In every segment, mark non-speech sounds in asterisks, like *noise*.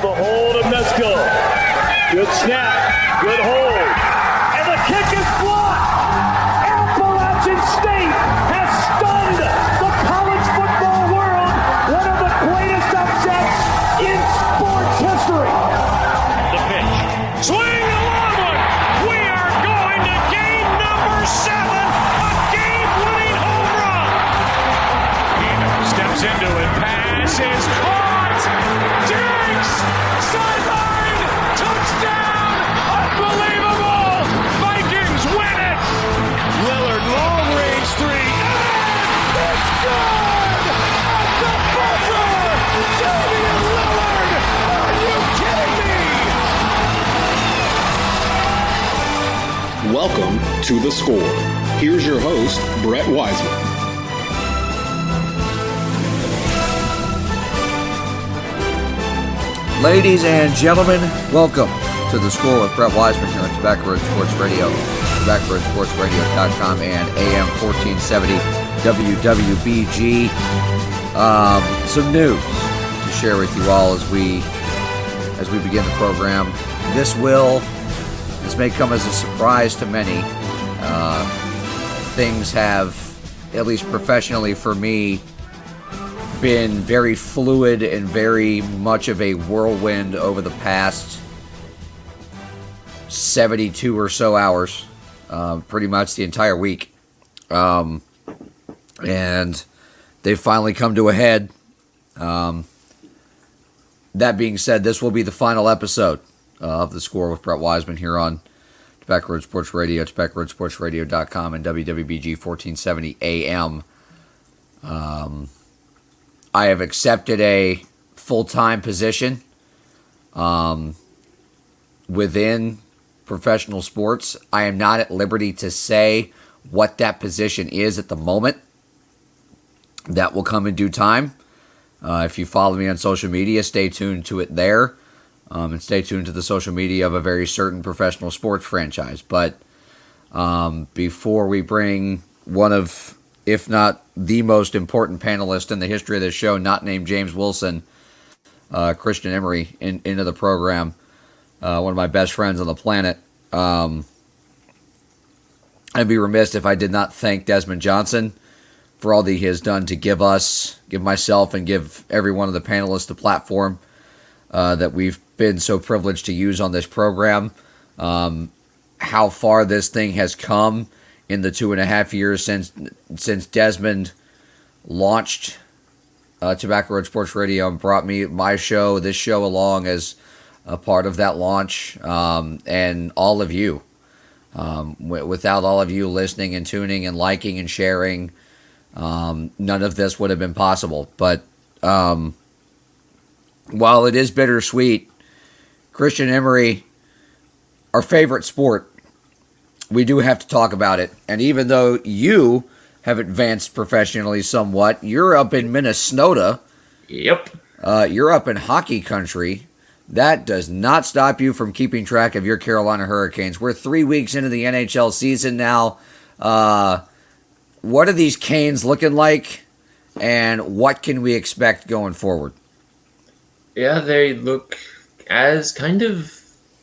The hold of Mesko. Good snap. Good hold. To The Score. Here's your host, Brett Wiseman. Ladies and gentlemen, welcome to the score with Brett Wiseman here on Tobacco Road Sports Radio, tobaccoroadsportsradio.com and AM 1470 WWBG. Um, some news to share with you all as we as we begin the program. This will this may come as a surprise to many. Uh, things have, at least professionally for me, been very fluid and very much of a whirlwind over the past 72 or so hours, uh, pretty much the entire week. Um, and they've finally come to a head. Um, that being said, this will be the final episode of the score with Brett Wiseman here on Tobacco Road Sports Radio, tobaccoroadsportsradio.com, and WWBG 1470 AM. Um, I have accepted a full time position um, within professional sports. I am not at liberty to say what that position is at the moment. That will come in due time. Uh, if you follow me on social media, stay tuned to it there. Um, and stay tuned to the social media of a very certain professional sports franchise. But um, before we bring one of if not the most important panelist in the history of this show, not named James Wilson, uh, Christian Emery, in, into the program. Uh, one of my best friends on the planet. Um, I'd be remiss if I did not thank Desmond Johnson for all that he has done to give us, give myself, and give every one of the panelists the platform uh, that we've been so privileged to use on this program. Um, how far this thing has come in the two and a half years since since Desmond launched uh, Tobacco Road Sports Radio and brought me my show, this show along as a part of that launch, um, and all of you. Um, w- without all of you listening and tuning and liking and sharing, um, none of this would have been possible. But um, while it is bittersweet, Christian Emery, our favorite sport, we do have to talk about it. And even though you have advanced professionally somewhat, you're up in Minnesota. Yep. Uh, you're up in hockey country. That does not stop you from keeping track of your Carolina Hurricanes. We're three weeks into the NHL season now. Uh, what are these Canes looking like, and what can we expect going forward? Yeah, they look as kind of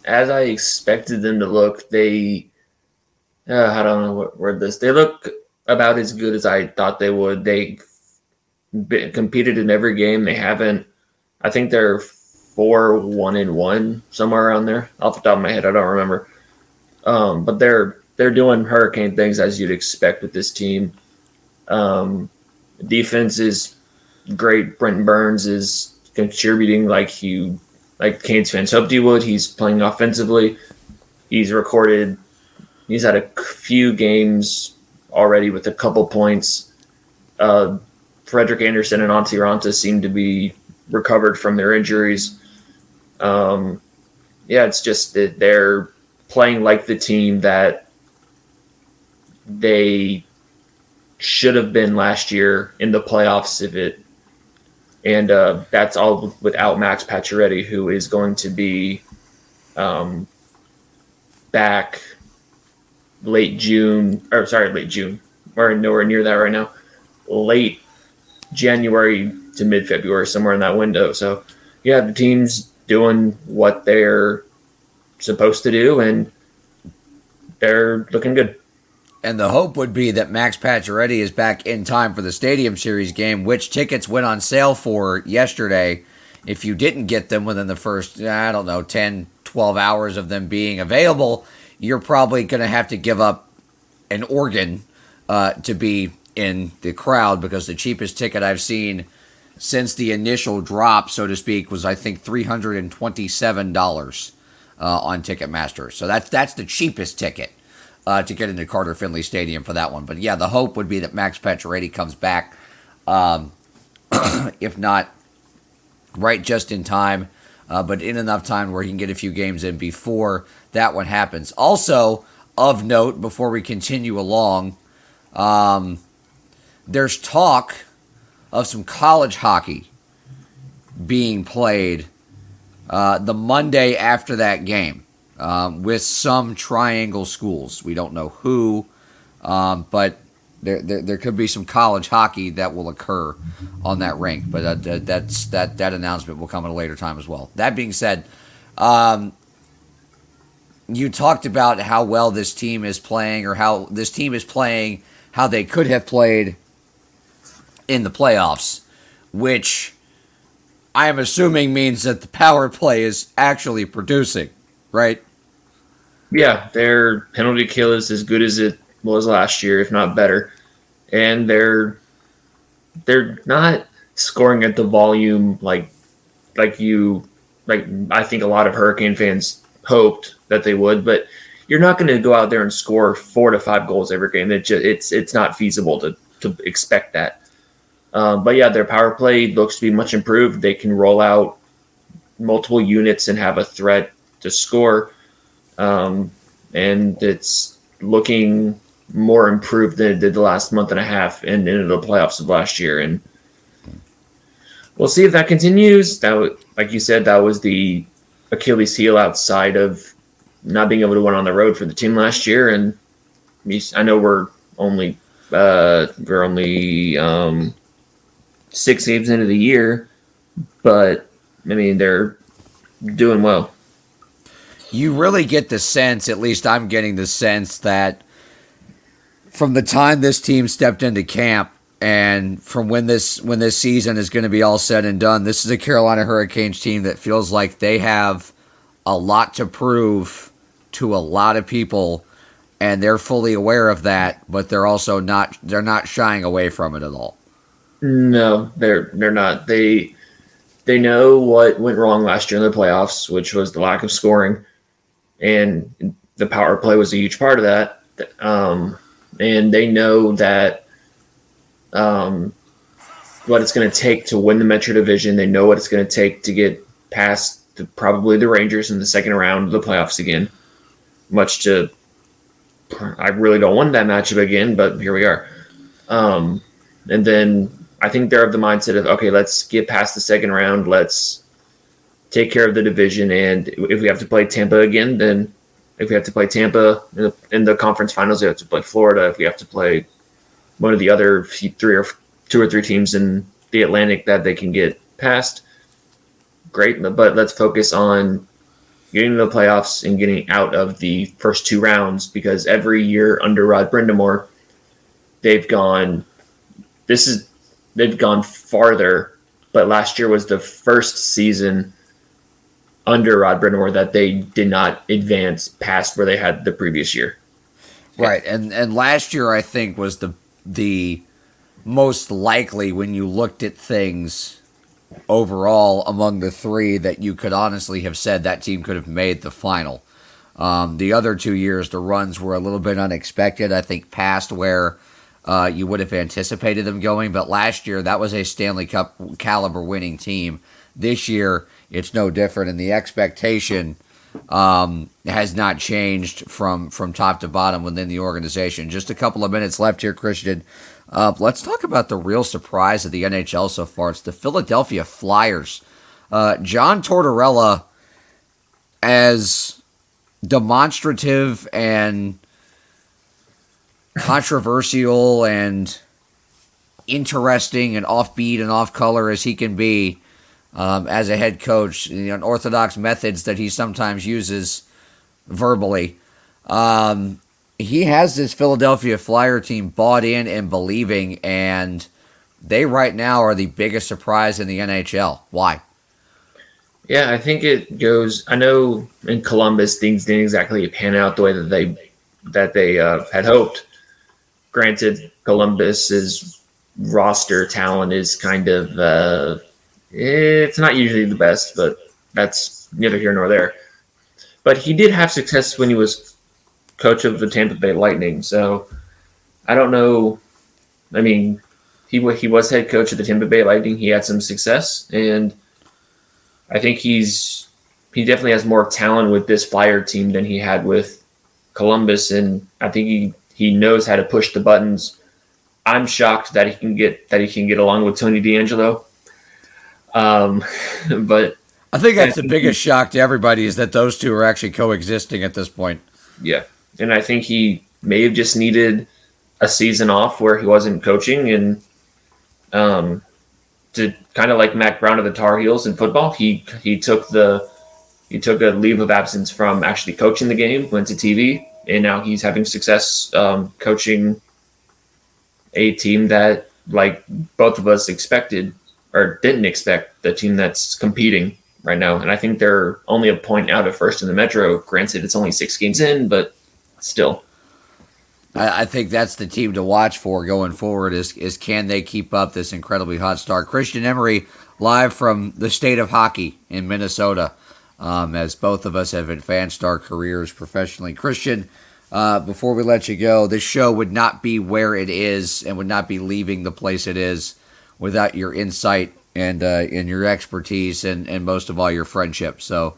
as I expected them to look. They, uh, I don't know what word this. They look about as good as I thought they would. They competed in every game. They haven't. I think they're four one and one somewhere around there. Off the top of my head, I don't remember. Um, but they're they're doing hurricane things as you'd expect with this team. Um, defense is great. Brent Burns is contributing like he like Canes fans hoped he would. He's playing offensively. He's recorded. He's had a few games already with a couple points. Uh, Frederik Andersen and Antti Raanta seem to be recovered from their injuries. Um, yeah, it's just that they're playing like the team that they should have been last year in the playoffs if it and uh, that's all without Max Pacioretty, who is going to be um, back late June, or sorry, late June. We're nowhere near that right now. Late January to mid February, somewhere in that window. So, yeah, the team's doing what they're supposed to do, and they're looking good. And the hope would be that Max Pacioretty is back in time for the Stadium Series game, which tickets went on sale for yesterday. If you didn't get them within the first, I don't know, 10, 12 hours of them being available, you're probably going to have to give up an organ uh, to be in the crowd because the cheapest ticket I've seen since the initial drop, so to speak, was I think three hundred and twenty-seven dollars uh, on Ticketmaster. So that's that's the cheapest ticket uh, to get into Carter Finley Stadium for that one. But yeah, the hope would be that Max Pacioretty comes back, um, *clears throat* if not right just in time, uh, but in enough time where he can get a few games in before that one happens. Also of note, before we continue along, um, there's talk of some college hockey being played uh, the Monday after that game um, with some triangle schools. We don't know who, um, but there, there, there could be some college hockey that will occur on that rink. But uh, that, that's that that announcement will come at a later time as well. That being said, um, you talked about how well this team is playing, or how this team is playing, how they could have played in the playoffs, which I am assuming means that the power play is actually producing, right? Yeah, their penalty kill is as good as it was last year, if not better, and they're they're not scoring at the volume like like you like I think a lot of Hurricane fans hoped that they would, but you're not going to go out there and score four to five goals every game. It just, it's it's not feasible to to expect that. Um, but yeah, their power play looks to be much improved. They can roll out multiple units and have a threat to score, um, and it's looking more improved than it did the last month and a half and into the playoffs of last year. And we'll see if that continues. That, like you said, that was the Achilles heel outside of not being able to win on the road for the team last year. And I know we're only uh, we're only um, six games into the year, but I mean they're doing well. You really get the sense, at least I'm getting the sense that from the time this team stepped into camp and from when this when this season is going to be all said and done, this is a Carolina Hurricanes team that feels like they have a lot to prove to a lot of people and they're fully aware of that, but they're also not they're not shying away from it at all. No, they're they're not. They they know what went wrong last year in the playoffs, which was the lack of scoring, and the power play was a huge part of that. Um, and they know that um, what it's going to take to win the Metro Division. They know what it's going to take to get past the, probably the Rangers in the second round of the playoffs again. Much to, I really don't want that matchup again, but here we are. Um, and then I think they're of the mindset of okay, let's get past the second round. Let's take care of the division, and if we have to play Tampa again, then if we have to play Tampa in the, in the conference finals, we have to play Florida. If we have to play one of the other three or two or three teams in the Atlantic that they can get past, great. But let's focus on getting to the playoffs and getting out of the first two rounds because every year under Rod Brind'Amour, they've gone. This is they've gone farther, but last year was the first season under Rod Brind'Amour that they did not advance past where they had the previous year. Right, and and last year I think was the the most likely when you looked at things overall among the three that you could honestly have said that team could have made the final. Um, the other two years, the runs were a little bit unexpected. I think past where uh, you would have anticipated them going. But last year, that was a Stanley Cup caliber winning team. This year, it's no different, and the expectation um, has not changed from from top to bottom within the organization. Just a couple of minutes left here, Christian. Uh, let's talk about the real surprise of the NHL so far. It's the Philadelphia Flyers. Uh, John Tortorella, as demonstrative and controversial and interesting and offbeat and off color as he can be, um, as a head coach, the unorthodox methods that he sometimes uses verbally. Um, he has this Philadelphia Flyer team bought in and believing, and they right now are the biggest surprise in the NHL. Why? Yeah, I think it goes. I know in Columbus things didn't exactly pan out the way that they that they uh, had hoped. Granted, Columbus's roster talent is kind of uh, it's not usually the best, but that's neither here nor there. But he did have success when he was coach of the Tampa Bay Lightning. So I don't know. I mean, he he was head coach of the Tampa Bay Lightning. He had some success, and I think he's he definitely has more talent with this Flyer team than he had with Columbus, and I think he he knows how to push the buttons. I'm shocked that he can get that he can get along with Tony DeAngelo. Um, *laughs* but I think that's the biggest shock to everybody is that those two are actually coexisting at this point. Yeah, and I think he may have just needed a season off where he wasn't coaching and um, to kind of like Mack Brown of the Tar Heels in football. He he took the he took a leave of absence from actually coaching the game, went to TV, and now he's having success um, coaching a team that like both of us expected or didn't expect the team that's competing right now. And I think they're only a point out of first in the Metro. Granted, it's only six games in, but still. I, I think that's the team to watch for going forward. Is is can they keep up this incredibly hot start? Christian Emery live from the state of hockey in Minnesota, um, as both of us have advanced our careers professionally. Christian, uh, before we let you go, this show would not be where it is and would not be leaving the place it is without your insight and uh, and your expertise and, and most of all your friendship. So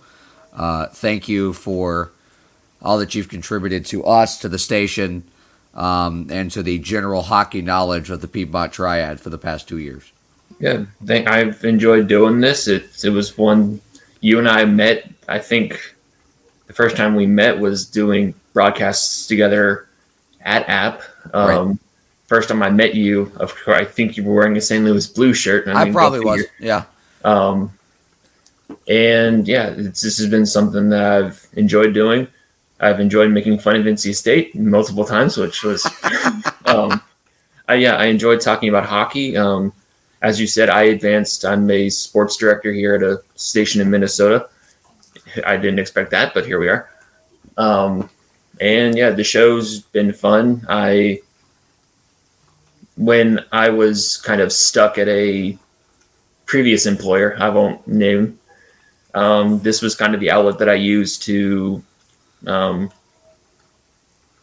uh, thank you for all that you've contributed to us, to the station, um, and to the general hockey knowledge of the Piedmont Triad for the past two years. Yeah, I've enjoyed doing this. It it was one you and I met. I think the first time we met was doing broadcasts together at App. Um, right. First time I met you, of course, I think you were wearing a St. Louis blue shirt. I, mean, I probably was. Yeah. Um, and yeah, this has been something that I've enjoyed doing. I've enjoyed making fun of NC State multiple times, which was, *laughs* um, I, yeah, I enjoyed talking about hockey. Um, as you said, I advanced. I'm a sports director here at a station in Minnesota. I didn't expect that, but here we are. Um, and yeah, the show's been fun. I, when I was kind of stuck at a previous employer, I won't name, um, this was kind of the outlet that I used to um,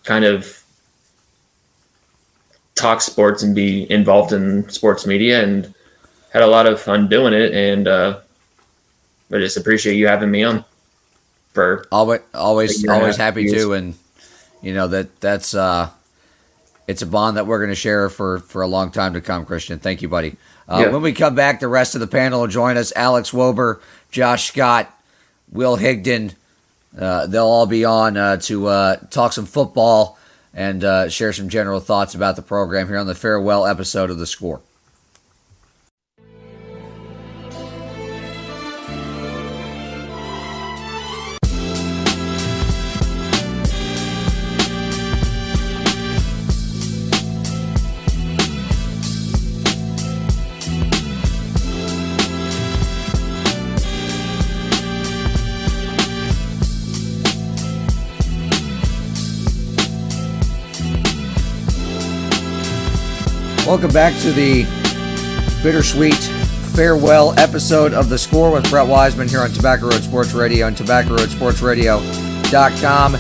kind of talk sports and be involved in sports media and had a lot of fun doing it. And uh, I just appreciate you having me on. For always, always, always happy years. to, and you know that that's uh, it's a bond that we're going to share for for a long time to come. Christian, thank you, buddy. Uh, yeah. When we come back, the rest of the panel will join us: Alex Wober, Josh Scott, Will Higdon. Uh, they'll all be on uh, to uh, talk some football and uh, share some general thoughts about the program here on the farewell episode of the Score. Welcome back to the bittersweet farewell episode of The Score with Brett Wiseman here on Tobacco Road Sports Radio and TobaccoRoadSportsRadio.com.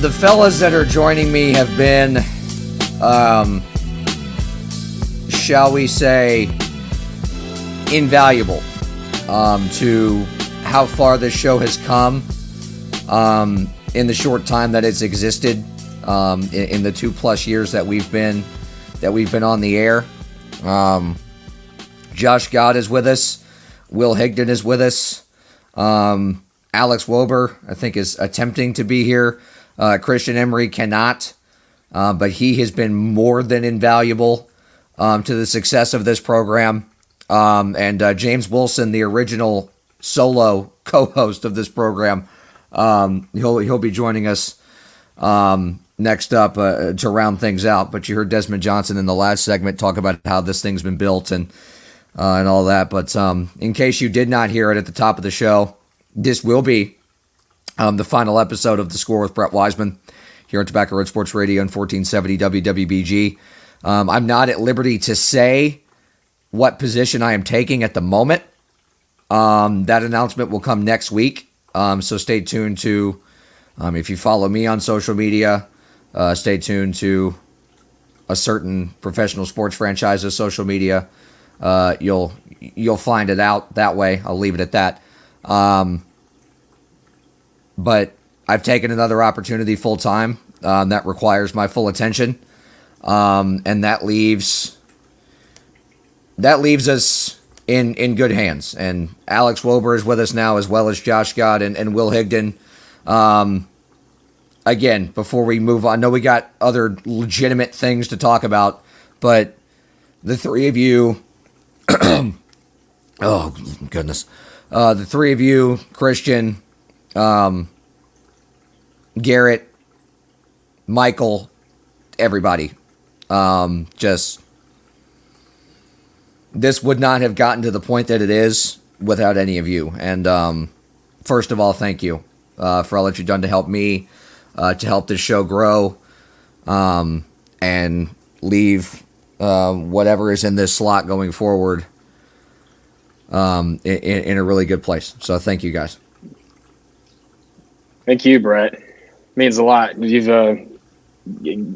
The fellas that are joining me have been, um, shall we say, invaluable um, to how far this show has come um, in the short time that it's existed, um, in, in the two plus years that we've been that we've been on the air. Um, Josh Scott is with us. Will Higdon is with us. Um, Alex Wober, I think, is attempting to be here. Uh, Christian Emery cannot, uh, but he has been more than invaluable um, to the success of this program. um, and uh, James Wilson, the original solo co-host of this program. Um, he'll he'll be joining us um, next up uh, to round things out. But you heard Desmond Johnson in the last segment talk about how this thing's been built and uh, and all that. But um, in case you did not hear it at the top of the show, this will be um, the final episode of the Score with Brett Wiseman here on Tobacco Road Sports Radio and 1470 WWBG. Um, I'm not at liberty to say what position I am taking at the moment. Um, that announcement will come next week. Um, so stay tuned to, um, if you follow me on social media, uh, stay tuned to a certain professional sports franchise's social media. Uh, you'll you'll find it out that way. I'll leave it at that. Um, but I've taken another opportunity full time um, that requires my full attention, um, and that leaves that leaves us in in good hands. And Alex Wober is with us now, as well as Josh Scott and, and Will Higdon. Um, again, before we move on, I know we got other legitimate things to talk about, but the three of you, *clears throat* oh goodness, uh, the three of you, Christian, um, Garrett, Michael, everybody, um, just this would not have gotten to the point that it is without any of you. And um, first of all, thank you uh, for all that you've done to help me, uh, to help this show grow, um, and leave uh, whatever is in this slot going forward um, in, in a really good place. So thank you guys. Thank you, Brett. means a lot. You've uh,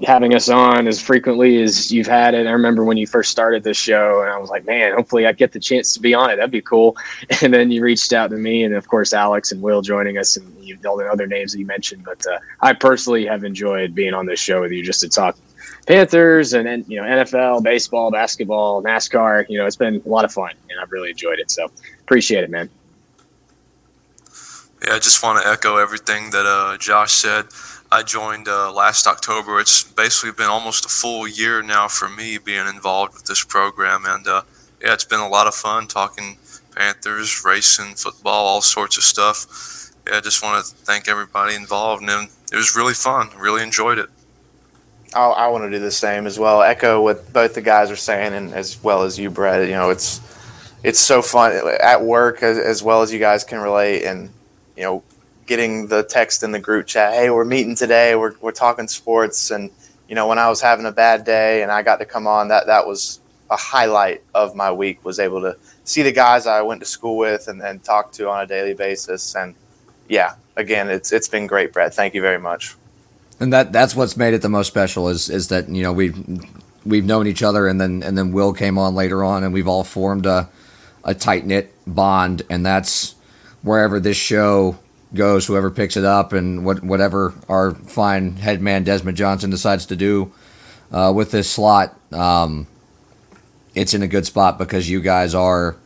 having us on as frequently as you've had it. I remember when you first started this show, and I was like, man, hopefully I get the chance to be on it. That'd be cool. *laughs* And then you reached out to me, and of course Alex and Will joining us, and you, all the other names that you mentioned. But uh, I personally have enjoyed being on this show with you, just to talk Panthers and, you know NFL, baseball, basketball, NASCAR. You know, it's been a lot of fun, and I've really enjoyed it. So appreciate it, man. Yeah, I just want to echo everything that uh, Josh said. I joined uh, last October. It's basically been almost a full year now for me being involved with this program, and uh, yeah, it's been a lot of fun talking Panthers, racing, football, all sorts of stuff. Yeah, I just want to thank everybody involved, and it was really fun. Really enjoyed it. I, I want to do the same as well. Echo what both the guys are saying, and as well as you, Brett. You know, it's it's so fun at work as, as well as you guys can relate, and you know getting the text in the group chat, hey, we're meeting today, we're, we're talking sports. And, you know, when I was having a bad day and I got to come on, that, that was a highlight of my week was able to see the guys I went to school with and, and talk to on a daily basis. And yeah, again, it's, it's been great, Brett. Thank you very much. And that, that's what's made it the most special is, is that, you know, we've, we've known each other and then, and then Will came on later on and we've all formed a, a tight knit bond. And that's wherever this show goes, whoever picks it up, and what, whatever our fine head man Desmond Johnson decides to do uh, with this slot, um, it's in a good spot because you guys are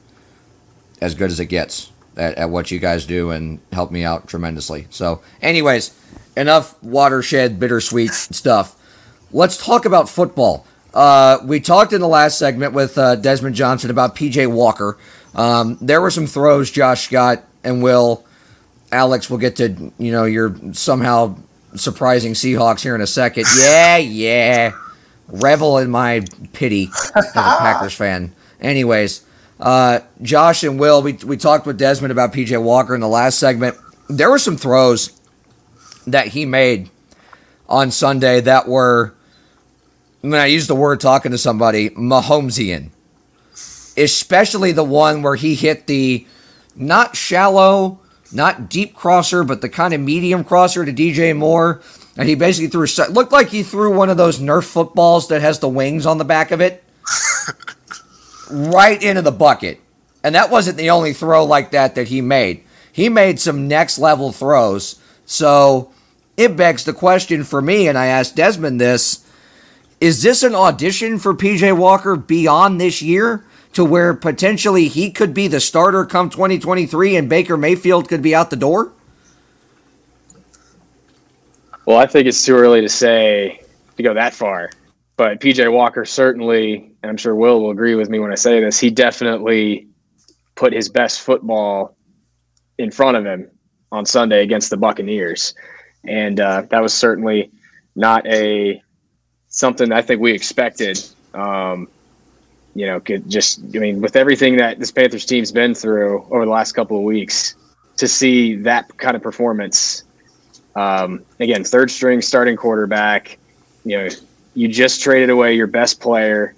as good as it gets at, at what you guys do and help me out tremendously. So, anyways, enough watershed bittersweet stuff. Let's talk about football. Uh, we talked in the last segment with uh, Desmond Johnson about PJ Walker. Um, there were some throws Josh Scott and Will Alex, we'll get to you know your somehow surprising Seahawks here in a second. Yeah, yeah. Revel in my pity as a Packers fan. Anyways, uh, Josh and Will, we we talked with Desmond about PJ Walker in the last segment. There were some throws that he made on Sunday that were, when I use the word talking to somebody, Mahomesian. Especially the one where he hit the not shallow not deep crosser, but the kind of medium crosser to DJ Moore. And he basically threw, looked like he threw one of those Nerf footballs that has the wings on the back of it *laughs* right into the bucket. And that wasn't the only throw like that that he made. He made some next level throws. So it begs the question for me, and I asked Desmond this is this an audition for PJ Walker beyond this year? To where potentially he could be the starter come 2023 and Baker Mayfield could be out the door? Well, I think it's too early to say to go that far. but PJ Walker certainly, and I'm sure Will will agree with me when I say this, he definitely put his best football in front of him on Sunday against the Buccaneers, and uh, that was certainly not a something I think we expected. Um, you know, could just I mean, with everything that this Panthers team's been through over the last couple of weeks, to see that kind of performance. Um, again, third string starting quarterback. You know, you just traded away your best player.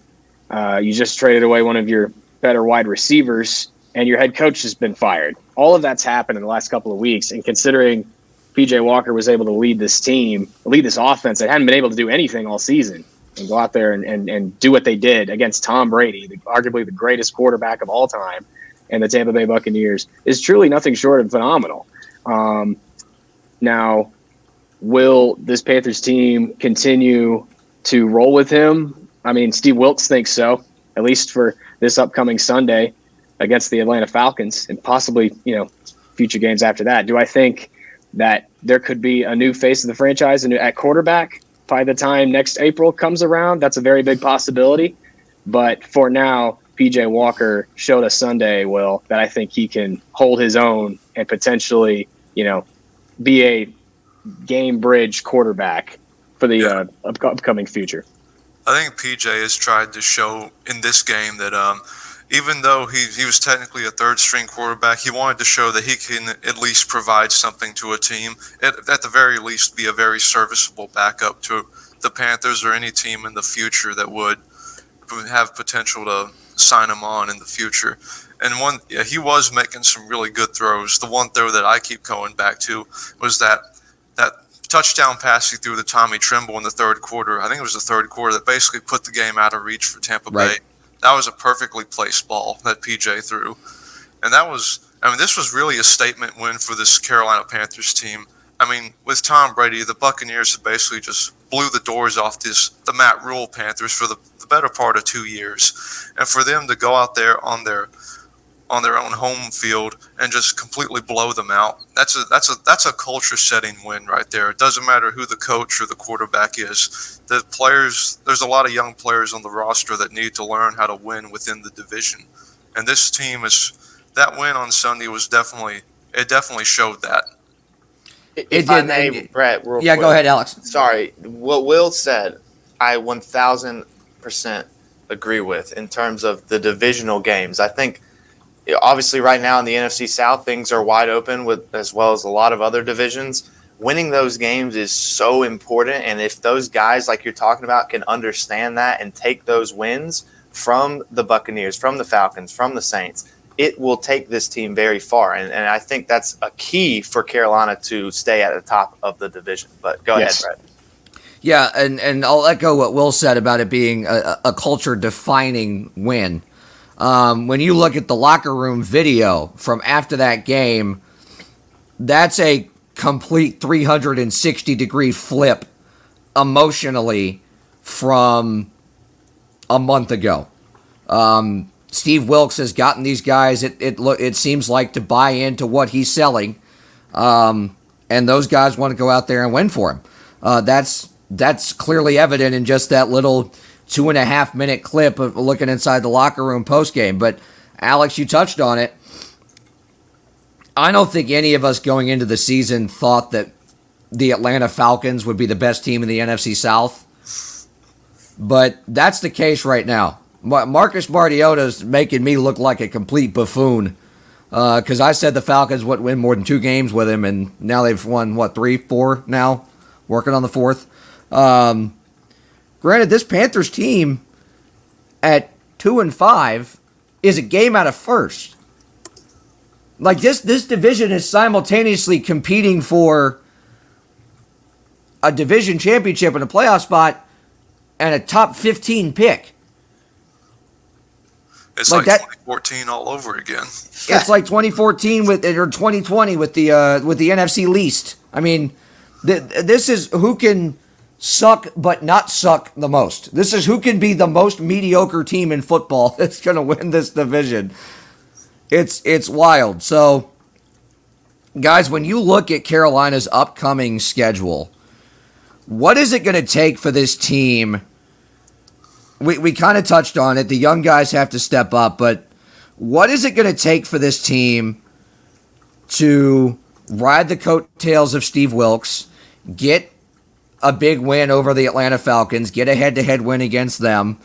Uh, you just traded away one of your better wide receivers, and your head coach has been fired. All of that's happened in the last couple of weeks. And considering PJ Walker was able to lead this team, lead this offense that hadn't been able to do anything all season, and go out there and, and, and do what they did against Tom Brady, the, arguably the greatest quarterback of all time, and the Tampa Bay Buccaneers, is truly nothing short of phenomenal. Um, now, will this Panthers team continue to roll with him? I mean, Steve Wilks thinks so, at least for this upcoming Sunday against the Atlanta Falcons and possibly, you know, future games after that. Do I think that there could be a new face of the franchise and at quarterback by the time next April comes around? That's a very big possibility. But for now, PJ Walker showed us Sunday, Will, that I think he can hold his own and potentially, you know, be a game bridge quarterback for the uh, upcoming future. I think PJ has tried to show in this game that um, even though he, he was technically a third string quarterback, he wanted to show that he can at least provide something to a team, at, at the very least, be a very serviceable backup to the Panthers or any team in the future that would have potential to sign him on in the future. And one, yeah, he was making some really good throws. The one throw that I keep going back to was that that touchdown pass he threw to Tommy Tremble in the third quarter. I think it was the third quarter that basically put the game out of reach for Tampa Right. Bay. That was a perfectly placed ball that PJ threw, and that was. I mean, this was really a statement win for this Carolina Panthers team. I mean, with Tom Brady, the Buccaneers have basically just blew the doors off this the Matt Rhule Panthers for the, the better part of two years, and for them to go out there on their on their own home field and just completely blow them out. That's a that's a that's a culture setting win right there. It doesn't matter who the coach or the quarterback is. The players there's a lot of young players on the roster that need to learn how to win within the division. And this team is that win on Sunday was definitely it definitely showed that. If It I did, may, and- Brett, real Yeah, quick. go ahead, Alex. Sorry, what Will said, I 1000% agree with in terms of the divisional games. I think you know, obviously right now in the NFC South things are wide open with as well as a lot of other divisions. Winning those games is so important and if those guys like you're talking about can understand that and take those wins from the Buccaneers, from the Falcons, from the Saints, it will take this team very far. And, and I think that's a key for Carolina to stay at the top of the division. But go Yes. ahead, Brett. Yeah, and, and I'll echo what Will said about it being a, a culture defining win. Um, when you look at the locker room video from after that game, that's a complete 360 degree flip emotionally from a month ago. Um, Steve Wilks has gotten these guys. It it it seems like to buy into what he's selling, um, and those guys want to go out there and win for him. Uh, that's that's clearly evident in just that little two and a half minute clip of looking inside the locker room post game. But Alex, you touched on it. I don't think any of us going into the season thought that the Atlanta Falcons would be the best team in the NFC South. But that's the case right now. Ma- Marcus Mariota's making me look like a complete buffoon because I said the Falcons would win more than two games with him, and now they've won what three, four now, working on the fourth. Um, granted, this Panthers team at two and five is a game out of first. Like this, this division is simultaneously competing for a division championship and a playoff spot and a top 15 pick. It's Like like, that- 2014 all over again. It's like 2014 with or 2020 with the uh, with the NFC least. I mean, th- this is who can suck but not suck the most. This is who can be the most mediocre team in football *laughs* that's going to win this division. It's it's wild. So, guys, when you look at Carolina's upcoming schedule, what is it going to take for this team we, we kind of touched on it. The young guys have to step up, but what is it going to take for this team to ride the coattails of Steve Wilks, get a big win over the Atlanta Falcons, get a head to head win against them,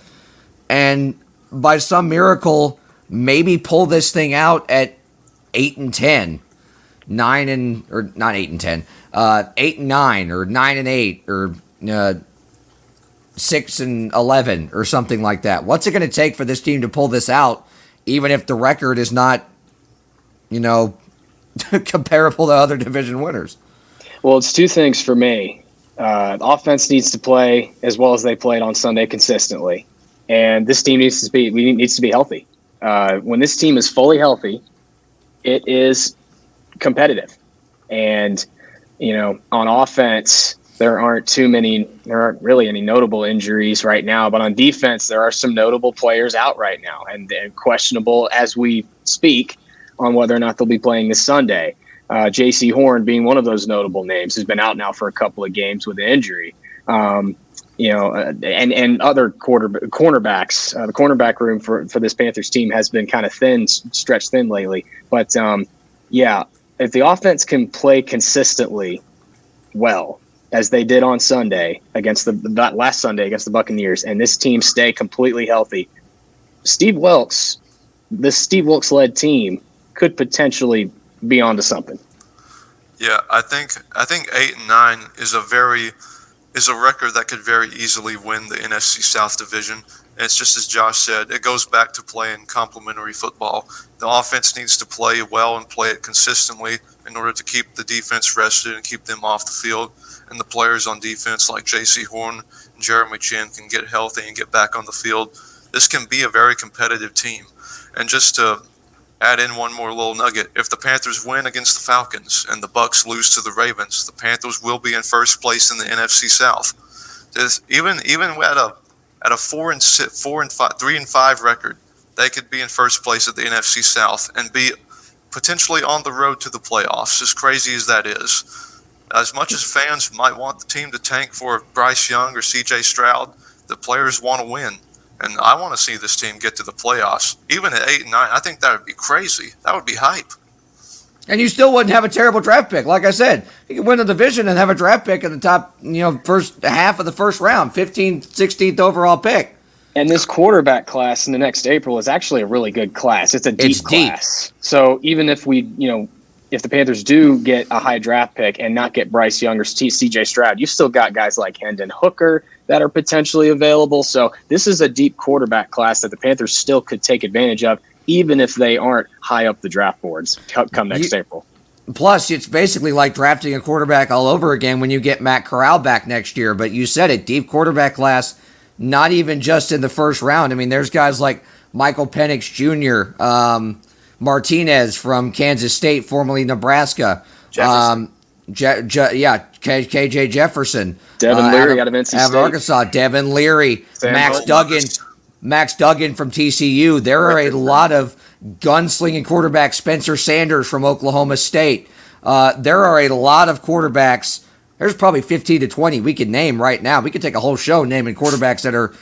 and by some miracle, maybe pull this thing out at 8 and 10, 9 and, or not 8 and 10, uh, 8 and 9, or 9 and 8, or uh, 6 and 11, or something like that? What's it going to take for this team to pull this out, even if the record is not, you know, *laughs* comparable to other division winners? Well, it's two things for me. Uh, offense needs to play as well as they played on Sunday consistently, and this team needs to be we needs to be healthy. Uh, when this team is fully healthy, it is competitive, and you know on offense there aren't too many there aren't really any notable injuries right now, but on defense there are some notable players out right now and, and questionable as we speak on whether or not they'll be playing this Sunday. Uh, Jaycee Horn being one of those notable names has been out now for a couple of games with an injury. Um, you know, uh, and and other quarter cornerbacks. Uh, the cornerback room for for this Panthers team has been kind of thin, stretched thin lately. But um, yeah, if the offense can play consistently well as they did on Sunday against the that last Sunday against the Buccaneers, and this team stay completely healthy, Steve Wilks, this Steve Wilks led team could potentially be onto something. Yeah, I think I think eight and nine is a very is a record that could very easily win the NFC South division. And it's just as Josh said, it goes back to playing complementary football. The offense needs to play well and play it consistently in order to keep the defense rested and keep them off the field. And the players on defense like Jaycee Horn and Jeremy Chinn, can get healthy and get back on the field. This can be a very competitive team. And just to add in one more little nugget. If the Panthers win against the Falcons and the Bucks lose to the Ravens, the Panthers will be in first place in the NFC South. There's, even even at a at a four and four and five, three and five record, they could be in first place at the NFC South and be potentially on the road to the playoffs. As crazy as that is, as much as fans might want the team to tank for Bryce Young or C.J. Stroud, the players want to win and I want to see this team get to the playoffs, even at eight and nine. I think that would be crazy. That would be hype. And you still wouldn't have a terrible draft pick. Like I said, you could win the division and have a draft pick in the top, you know, first half of the first round, 15th, 16th overall pick. And this quarterback class in the next April is actually a really good class. It's a deep It's deep. class. So even if we, you know, if the Panthers do get a high draft pick and not get Bryce Young or CJ Stroud, you've still got guys like Hendon Hooker that are potentially available. So this is a deep quarterback class that the Panthers still could take advantage of, even if they aren't high up the draft boards come next You- April. Plus, it's basically like drafting a quarterback all over again when you get Matt Corral back next year. But you said it, deep quarterback class, not even just in the first round. I mean, there's guys like Michael Penix Jr., um, Martinez from Kansas State, formerly Nebraska. Um, Je- Je- yeah, K- KJ Jefferson. Devin uh, Leary out of NC out of Arkansas. Devin Leary. Sam Max Bolton. Duggan. Max Duggan from TCU. There are a lot of gunslinging quarterbacks. Spencer Sanders from Oklahoma State. Uh, there are a lot of quarterbacks. There's probably 15 to 20 we could name right now. We could take a whole show naming quarterbacks that are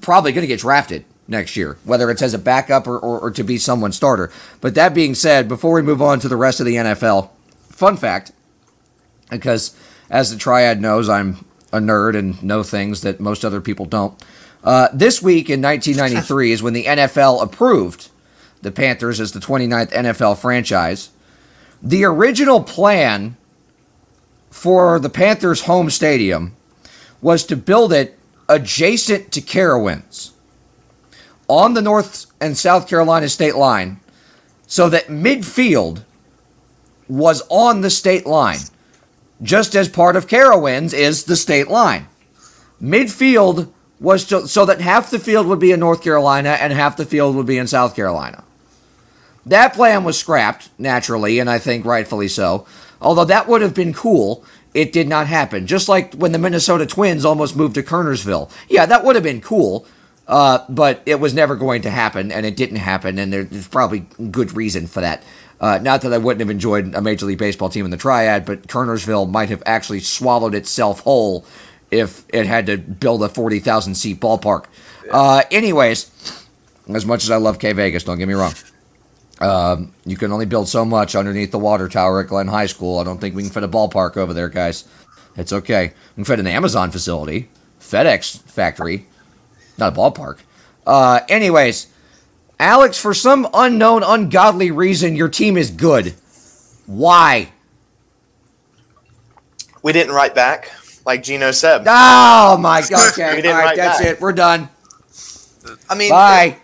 probably going to get drafted next year, whether it's as a backup or, or, or to be someone's starter. But that being said, before we move on to the rest of the NFL, fun fact because as the triad knows, I'm a nerd and know things that most other people don't. Uh, this week in 1993 is when the NFL approved the Panthers as the 29th NFL franchise. The original plan for the Panthers' home stadium was to build it adjacent to Carowinds on the North and South Carolina state line so that midfield was on the state line just as part of Carowinds is the state line. Midfield was to, so that half the field would be in North Carolina and half the field would be in South Carolina. That plan was scrapped, naturally, and I think rightfully so. Although that would have been cool, it did not happen. Just like when the Minnesota Twins almost moved to Kernersville. Yeah, that would have been cool, uh, but it was never going to happen, and it didn't happen, and there's probably good reason for that. Uh, not that I wouldn't have enjoyed a Major League Baseball team in the Triad, but Kernersville might have actually swallowed itself whole if it had to build a 40,000 seat ballpark. Uh, anyways, as much as I love K Vegas, don't get me wrong. Um, you can only build so much underneath the water tower at Glenn High School. I don't think we can fit a ballpark over there, guys. It's okay. We can fit an Amazon facility, FedEx factory, not a ballpark. Uh, anyways, Alex, for some unknown, ungodly reason, your team is good. Why? We didn't write back, like Geno said. Oh my god! *laughs* Okay, We didn't all right, that's back. it. We're done. I mean, Bye.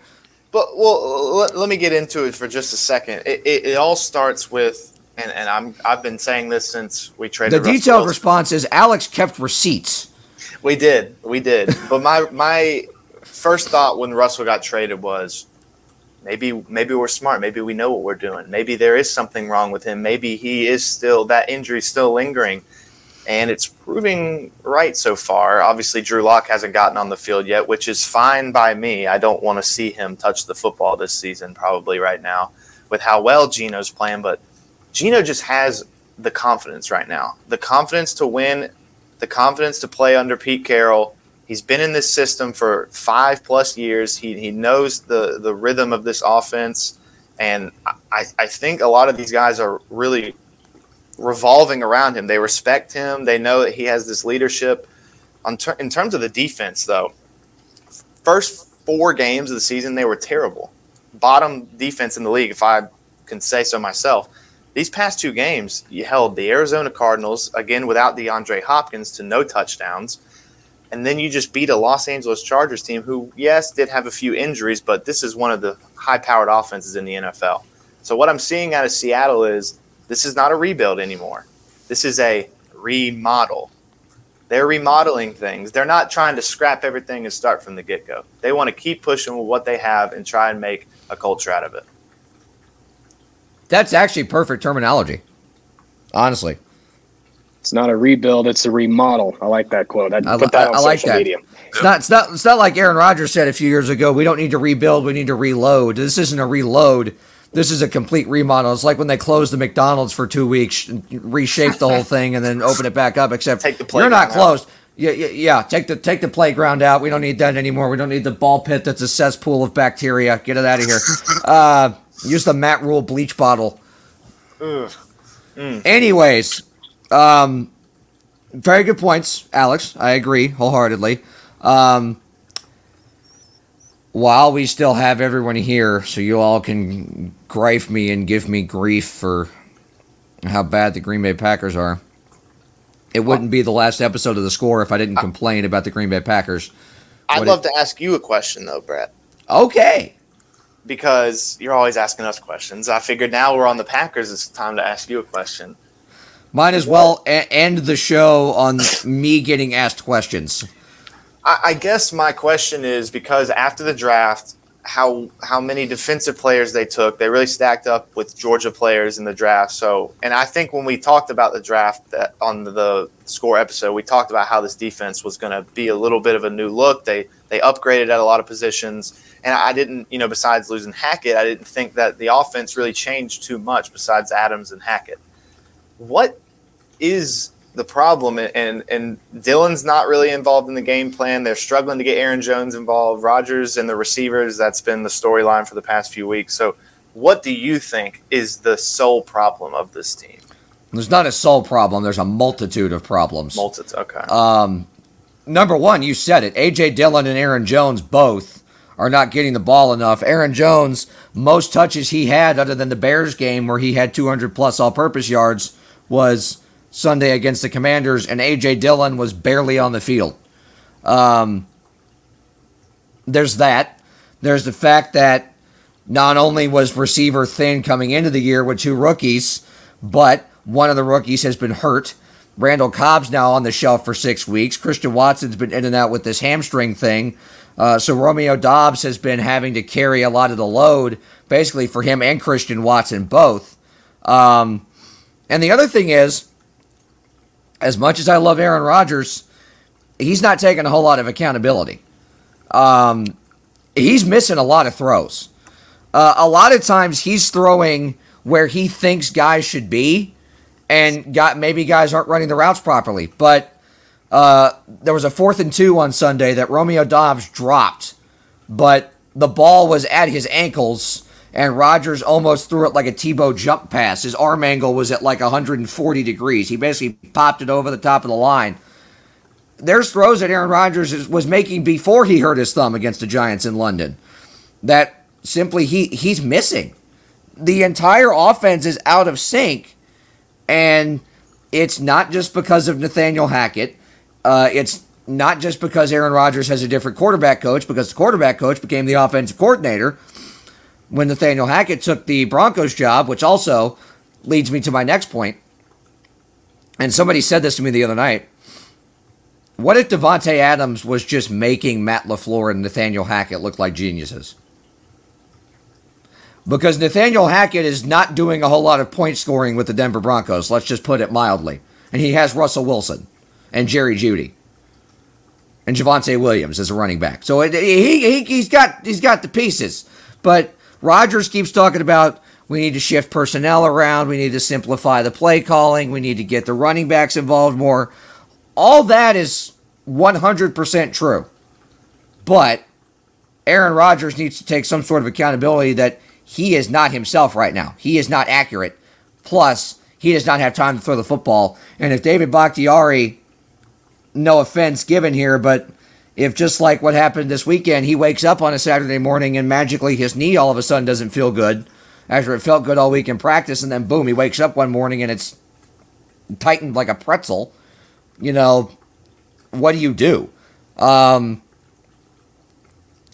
But well, let, let me get into it for just a second. It, it, it all starts with, and, and I'm I've been saying this since we The traded. Russell detailed Wilson. response is Alex kept receipts. We did, we did. but my my first thought when Russell got traded was, maybe maybe we're smart. Maybe we know what we're doing. Maybe there is something wrong with him. Maybe he is still that injury still lingering, and it's proving right so far. Obviously, Drew Lock hasn't gotten on the field yet, which is fine by me. I don't want to see him touch the football this season, probably right now, with how well Geno's playing. But Geno just has the confidence right now, the confidence to win, the confidence to play under Pete Carroll. He's been in this system for five plus years. He, he knows the, the rhythm of this offense. And I, I think a lot of these guys are really revolving around him. They respect him. They know that he has this leadership. On ter- in terms of the defense, though, first four games of the season, they were terrible. Bottom defense in the league, if I can say so myself. These past two games, you held the Arizona Cardinals, again without DeAndre Hopkins, to no touchdowns. And then you just beat a Los Angeles Chargers team who, yes, did have a few injuries, but this is one of the high powered offenses in the NFL. So, what I'm seeing out of Seattle is this is not a rebuild anymore. This is a remodel. They're remodeling things. They're not trying to scrap everything and start from the get go. They want to keep pushing with what they have and try and make a culture out of it. That's actually perfect terminology. Honestly, It's not a rebuild; it's a remodel. I like that quote. I'd I, put that I- on I like social that. media. It's not. It's not. It's not like Aaron Rodgers said a few years ago. We don't need to rebuild. We need to reload. This isn't a reload. This is a complete remodel. It's like when they closed the McDonald's for two weeks, and reshaped the whole thing, and then open it back up. Except Take the you're not playground out. closed. Yeah, yeah, yeah. Take the take the playground out. We don't need that anymore. We don't need the ball pit that's a cesspool of bacteria. Get it out of here. *laughs* Uh, use the Matt Rhule bleach bottle. Anyways, um, very good points, Alex. I agree wholeheartedly. Um, while we still have everyone here, so you all can gripe me and give me grief for how bad the Green Bay Packers are. It wouldn't be the last episode of the score if I didn't complain about the Green Bay Packers. I'd What love to ask you a question, though, Brett, Okay. because you're always asking us questions. I figured now we're on the Packers, it's time to ask you a question. Might as well a- end the show on me getting asked questions. I, I guess my question is because after the draft, how how many defensive players they took, they really stacked up with Georgia players in the draft. So, and I think when we talked about the draft that on the score episode, we talked about how this defense was going to be a little bit of a new look. They they upgraded at a lot of positions, and I didn't, you know, besides losing Hackett, I didn't think that the offense really changed too much besides Adams and Hackett. What is the problem and and Dillon's not really involved in the game plan. They're struggling to get Aaron Jones involved. Rodgers and the receivers, that's been the storyline for the past few weeks. So what do you think is the sole problem of this team? There's not a sole problem, there's a multitude of problems. Multitude. Okay. Um, number one, you said it. AJ Dillon and Aaron Jones both are not getting the ball enough. Aaron Jones, most touches he had, other than the Bears game where he had 200 plus all-purpose yards, was Sunday against the Commanders, and AJ Dillon was barely on the field. Um, there's that. There's the fact that not only was receiver thin coming into the year with two rookies, but one of the rookies has been hurt. Randall Cobb's now on the shelf for six weeks. Christian Watson's been in and out with this hamstring thing. Uh, so Romeo Doubs has been having to carry a lot of the load, basically for him and Christian Watson both. Um, and the other thing is, as much as I love Aaron Rodgers, he's not taking a whole lot of accountability. Um, he's missing a lot of throws. Uh, a lot of times he's throwing where he thinks guys should be, and got maybe guys aren't running the routes properly. But uh, there was a fourth and two on Sunday that Romeo Doubs dropped but the ball was at his ankles and Rodgers almost threw it like a Tebow jump pass. His arm angle was at like 140 degrees. He basically popped it over the top of the line. There's throws that Aaron Rodgers was making before he hurt his thumb against the Giants in London that simply he he's missing. The entire offense is out of sync, and it's not just because of Nathaniel Hackett. Uh, it's not just because Aaron Rodgers has a different quarterback coach, because the quarterback coach became the offensive coordinator when Nathaniel Hackett took the Broncos job, which also leads me to my next point. And somebody said this to me the other night. What if Davante Adams was just making Matt LaFleur and Nathaniel Hackett look like geniuses? Because Nathaniel Hackett is not doing a whole lot of point scoring with the Denver Broncos, let's just put it mildly. And he has Russell Wilson and Jerry Jeudy and Javonte Williams as a running back. So he, he, he's got he's got the pieces. But Rodgers keeps talking about we need to shift personnel around, we need to simplify the play calling, we need to get the running backs involved more. All that is 100% true. But Aaron Rodgers needs to take some sort of accountability that he is not himself right now. He is not accurate. Plus, he does not have time to throw the football. And if David Bakhtiari, no offense given here, but if just like what happened this weekend, he wakes up on a Saturday morning and magically his knee all of a sudden doesn't feel good after it felt good all week in practice, and then boom, he wakes up one morning and it's tightened like a pretzel, you know, what do you do? Um,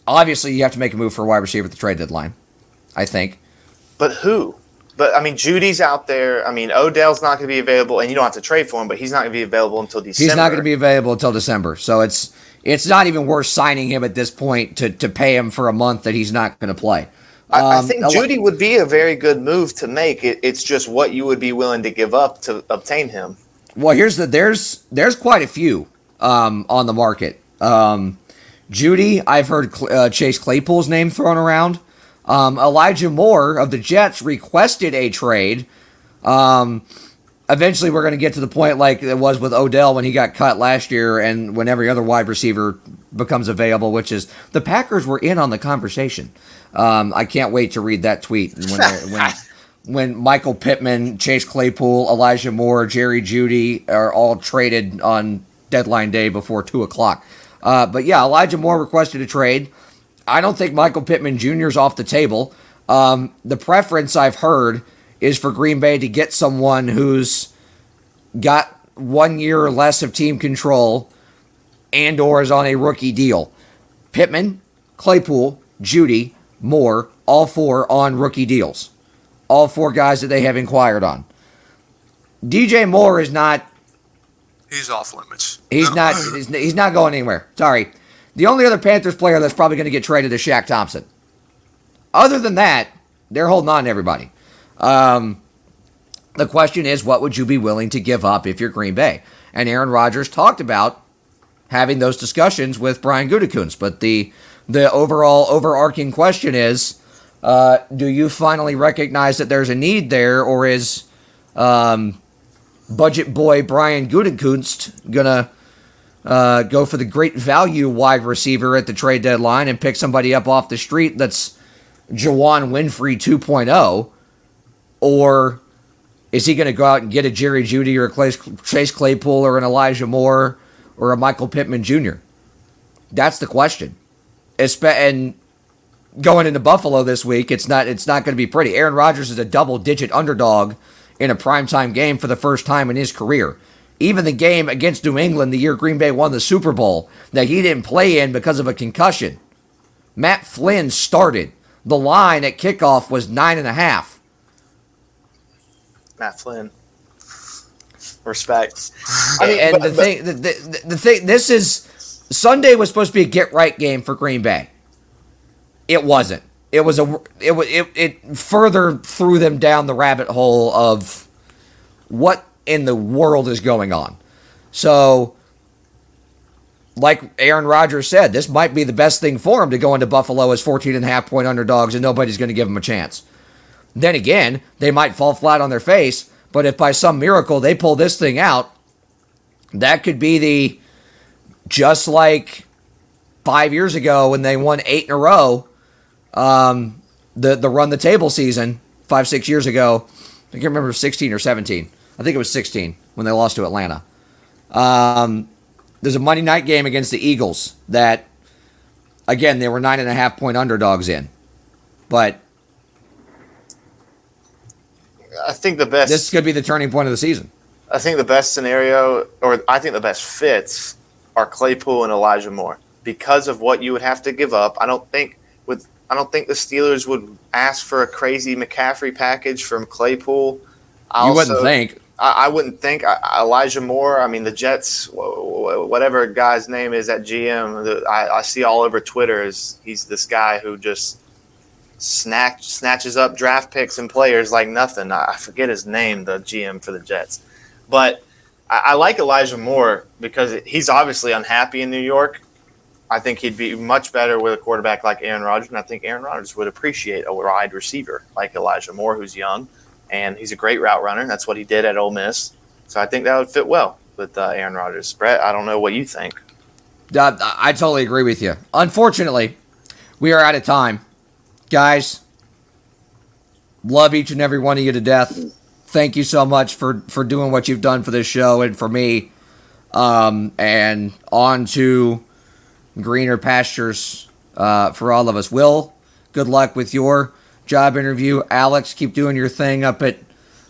obviously, you have to make a move for a wide receiver at the trade deadline, I think. But who? But I mean, Jeudy's out there. I mean, Odell's not going to be available, and you don't have to trade for him. But he's not going to be available until December. He's not going to be available until December. So it's it's not even worth signing him at this point to to pay him for a month that he's not going to play. I, I Um, think Jeudy would be a very good move to make. It, it's just what you would be willing to give up to obtain him. Well, here's the there's there's quite a few um, on the market. Um, Jeudy, I've heard uh, Chase Claypool's name thrown around. Um, Elijah Moore of the Jets requested a trade. Eventually, we're going to get to the point like it was with Odell when he got cut last year, and when every other wide receiver becomes available, which is the Packers were in on the conversation. Um, I can't wait to read that tweet when when *laughs* when Michael Pittman, Chase Claypool, Elijah Moore, Jerry Jeudy are all traded on deadline day before two o'clock. Uh, but yeah, Elijah Moore requested a trade. I don't think Michael Pittman Jr. is off the table. Um, the preference I've heard is for Green Bay to get someone who's got one year or less of team control and or is on a rookie deal. Pittman, Claypool, Jeudy, Moore, all four on rookie deals. All four guys that they have inquired on. DJ Moore is not He's off limits. He's No. not. He's, he's not going anywhere. Sorry. The only other Panthers player that's probably going to get traded is Shaq Thompson. Other than that, they're holding on to everybody. Um, the question is, what would you be willing to give up if you're Green Bay? And Aaron Rodgers talked about having those discussions with Brian Gutekunst. But the the overall overarching question is, uh, do you finally recognize that there's a need there, or is um, budget boy Brian Gutekunst gonna uh, go for the great value wide receiver at the trade deadline and pick somebody up off the street that's Juwann Winfree 2.0, or is he going to go out and get a Jerry Jeudy or a Chase Claypool or an Elijah Moore or a Michael Pittman Jr.? That's the question. And going into Buffalo this week, it's not it's not going to be pretty. Aaron Rodgers is a double digit underdog in a primetime game for the first time in his career. Even the game against New England the year Green Bay won the Super Bowl that he didn't play in because of a concussion. Matt Flynn started. The line at kickoff was nine and a half. Matt Flynn. Respect. I mean, and but- the but- thing, the, the, the thing, this is Sunday was supposed to be a get right game for Green Bay. It wasn't. It was a. It was. It, it further threw them down the rabbit hole of what in the world is going on. So, like Aaron Rodgers said, this might be the best thing for him to go into Buffalo as 14 and a half point underdogs and nobody's going to give him a chance. Then again, they might fall flat on their face, but if by some miracle they pull this thing out, that could be the just like five years ago when they won eight in a row, um, the the run the table season five six years ago. I can't remember 16 or 17. I think it was 16 when they lost to Atlanta. Um, there's a Monday night game against the Eagles that, again, they were nine and a half point underdogs in, but I think the best. this could be the turning point of the season. I think the best scenario, or I think the best fits, are Claypool and Elijah Moore because of what you would have to give up. I don't think with I don't think the Steelers would ask for a crazy McCaffrey package from Claypool. I you wouldn't think. I, I wouldn't think I, Elijah Moore. I mean, the Jets, wh- wh- whatever guy's name is at GM, I, I see all over Twitter is he's this guy who just snatch, snatches up draft picks and players like nothing. I, forget his name, the GM for the Jets, but I, I like Elijah Moore because he's obviously unhappy in New York. I think he'd be much better with a quarterback like Aaron Rodgers, and I think Aaron Rodgers would appreciate a wide receiver like Elijah Moore, who's young and he's a great route runner. That's what he did at Ole Miss. So I think that would fit well with uh, Aaron Rodgers. Brett, I don't know what you think. I totally agree with you. Unfortunately, we are out of time. Guys, love each and every one of you to death. Thank you so much for, for doing what you've done for this show and for me. Um, and on to greener pastures uh, for all of us. Will, good luck with your job interview. Alex, keep doing your thing up at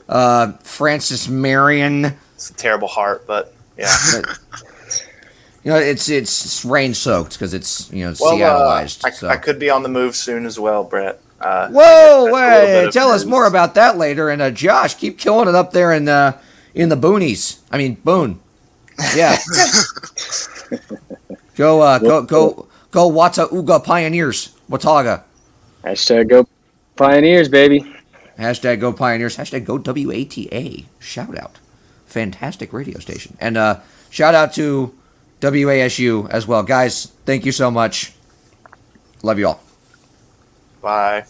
uh, Francis Marion. It's a terrible heart, but yeah. *laughs* You know, it's it's rain soaked because it's you know well, uh, Seattleized. I, so. I could be on the move soon as well, Brett. Uh, Whoa, Wait, a little bit tell us news. more about that later. And uh, Josh, keep killing it up there in the in the boonies. I mean, Boone. Yeah. *laughs* go, uh, go, go, go! Watauga Pioneers, Watauga. Hashtag go Pioneers, baby. Hashtag Go Pioneers. Hashtag Go WATA. Shout out, fantastic radio station, and uh, shout out to WASU as well, guys. Thank you so much. Love you all. Bye.